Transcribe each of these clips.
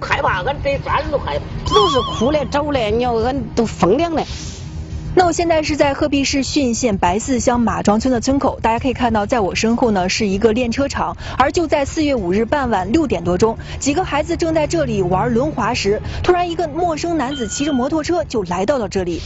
害怕，俺这家人都害怕，都是哭的、找的，你要俺都疯凉了。那我现在是在鹤壁市浚县白寺乡马庄村的村口，大家可以看到，在我身后呢是一个练车场，而就在四月五日傍晚六点多钟，几个孩子正在这里玩轮滑时，突然一个陌生男子骑着摩托车就来到了这里。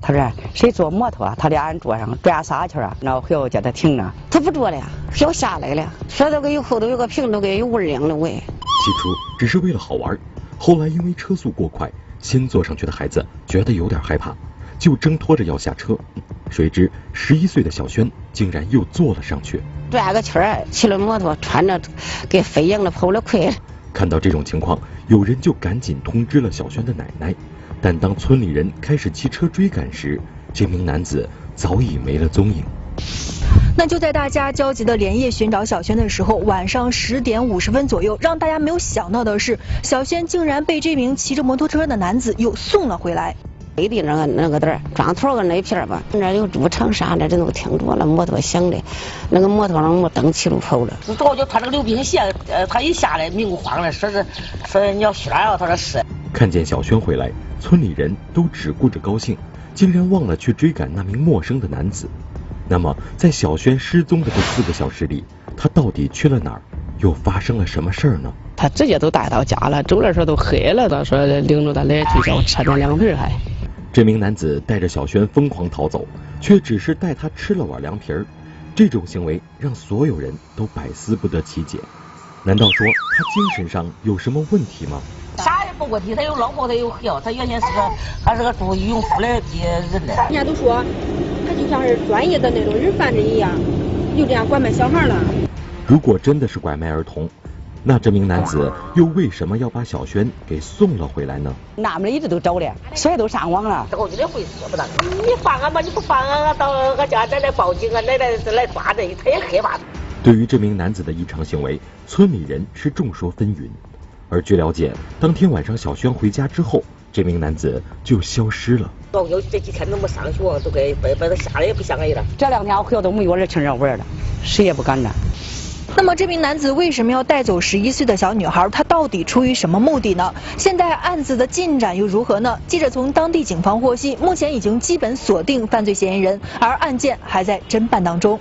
他说谁坐摩托啊？他俩人坐上转啥去了？然后回我叫他停着，他不坐了，要下来了，说这个有后头有个瓶，都给有味儿样的喂。起初只是为了好玩，后来因为车速过快，先坐上去的孩子觉得有点害怕。就挣脱着要下车，谁知十一岁的小轩竟然又坐了上去，转个圈儿，骑了摩托，穿着跟飞一样的跑了快。看到这种情况，有人就赶紧通知了小轩的奶奶。但当村里人开始骑车追赶时，这名男子早已没了踪影。那就在大家焦急的连夜寻找小轩的时候，晚上十点五十分左右，让大家没有想到的是，小轩竟然被这名骑着摩托车的男子又送了回来。北的那个那个点砖头个那片吧，那有猪场啥的，人都听着了，摩托响的，那个摩托上没灯起路跑了。早就穿那个溜冰鞋，呃，他一下来明晃了，说是说你要去哪啊？他说是。看见小轩回来，村里人都只顾着高兴，竟然忘了去追赶那名陌生的男子。那么，在小轩失踪的这四个小时里，他到底去了哪儿？又发生了什么事儿呢？他直接都带到家了，走的时候都黑了，他说领着他来学校吃上凉皮还。这名男子带着小轩疯狂逃走，却只是带他吃了碗凉皮儿。这种行为让所有人都百思不得其解。难道说他精神上有什么问题吗？啥也不问题，他有老婆，他有孩他原先是个还是个做渔夫的人呢。人家都说他就像是专业的那种人贩子一样，就这样拐卖小孩了。如果真的是拐卖儿童。那这名男子又为什么要把小轩给送了回来呢？那们一直都找的，谁都上网了。我这回事不当，你放俺吧，你不放俺，俺到俺家再来报警俺，奶奶来抓人，他也害怕。对于这名男子的异常行为，村里人是众说纷纭。而据了解，当天晚上小轩回家之后，这名男子就消失了。老有这几天都没上学，都给把把他吓得也不像人了。这两天我回来都没有人情人玩了，谁也不敢了。那么这名男子为什么要带走十一岁的小女孩？他到底出于什么目的呢？现在案子的进展又如何呢？记者从当地警方获悉，目前已经基本锁定犯罪嫌疑人，而案件还在侦办当中。